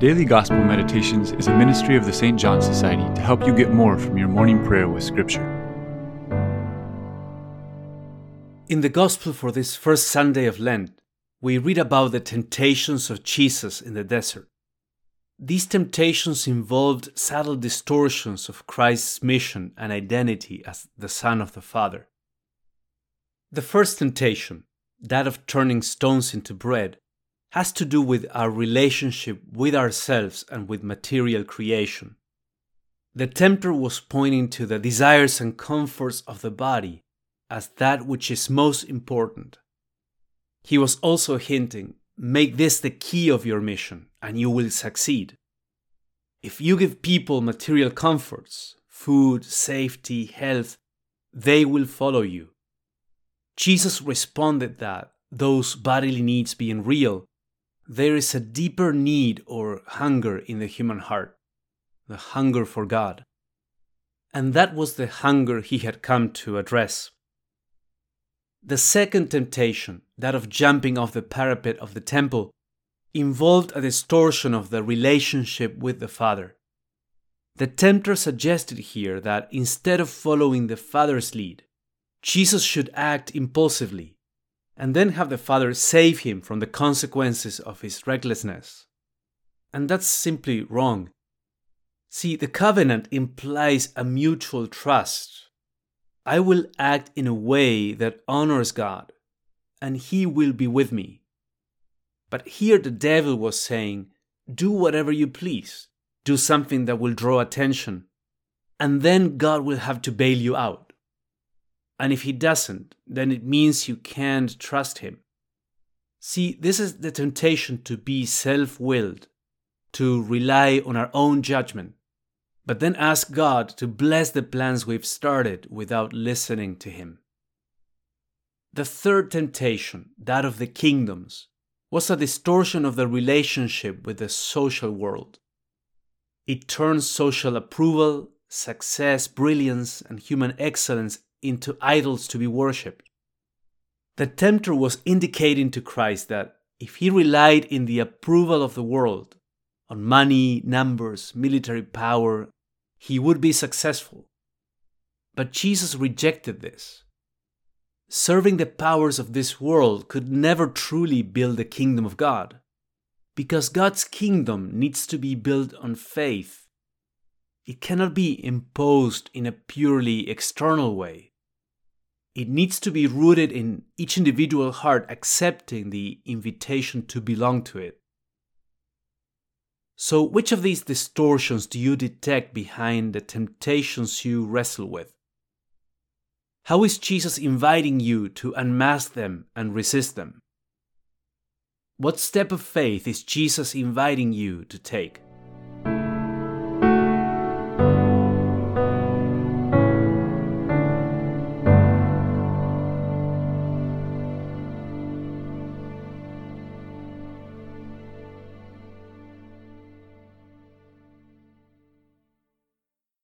Daily Gospel Meditations is a ministry of the St. John Society to help you get more from your morning prayer with Scripture. In the Gospel for this first Sunday of Lent, we read about the temptations of Jesus in the desert. These temptations involved subtle distortions of Christ's mission and identity as the Son of the Father. The first temptation, that of turning stones into bread, has to do with our relationship with ourselves and with material creation. The tempter was pointing to the desires and comforts of the body as that which is most important. He was also hinting make this the key of your mission and you will succeed. If you give people material comforts, food, safety, health, they will follow you. Jesus responded that, those bodily needs being real, there is a deeper need or hunger in the human heart the hunger for God. And that was the hunger he had come to address. The second temptation, that of jumping off the parapet of the temple, involved a distortion of the relationship with the Father. The tempter suggested here that instead of following the Father's lead, Jesus should act impulsively and then have the Father save him from the consequences of his recklessness. And that's simply wrong. See, the covenant implies a mutual trust. I will act in a way that honors God, and He will be with me. But here the devil was saying, Do whatever you please, do something that will draw attention, and then God will have to bail you out. And if he doesn't, then it means you can't trust him. See, this is the temptation to be self willed, to rely on our own judgment, but then ask God to bless the plans we've started without listening to him. The third temptation, that of the kingdoms, was a distortion of the relationship with the social world. It turns social approval, success, brilliance, and human excellence into idols to be worshipped. The tempter was indicating to Christ that if he relied in the approval of the world, on money, numbers, military power, he would be successful. But Jesus rejected this. Serving the powers of this world could never truly build the kingdom of God, because God's kingdom needs to be built on faith. It cannot be imposed in a purely external way. It needs to be rooted in each individual heart accepting the invitation to belong to it. So, which of these distortions do you detect behind the temptations you wrestle with? How is Jesus inviting you to unmask them and resist them? What step of faith is Jesus inviting you to take?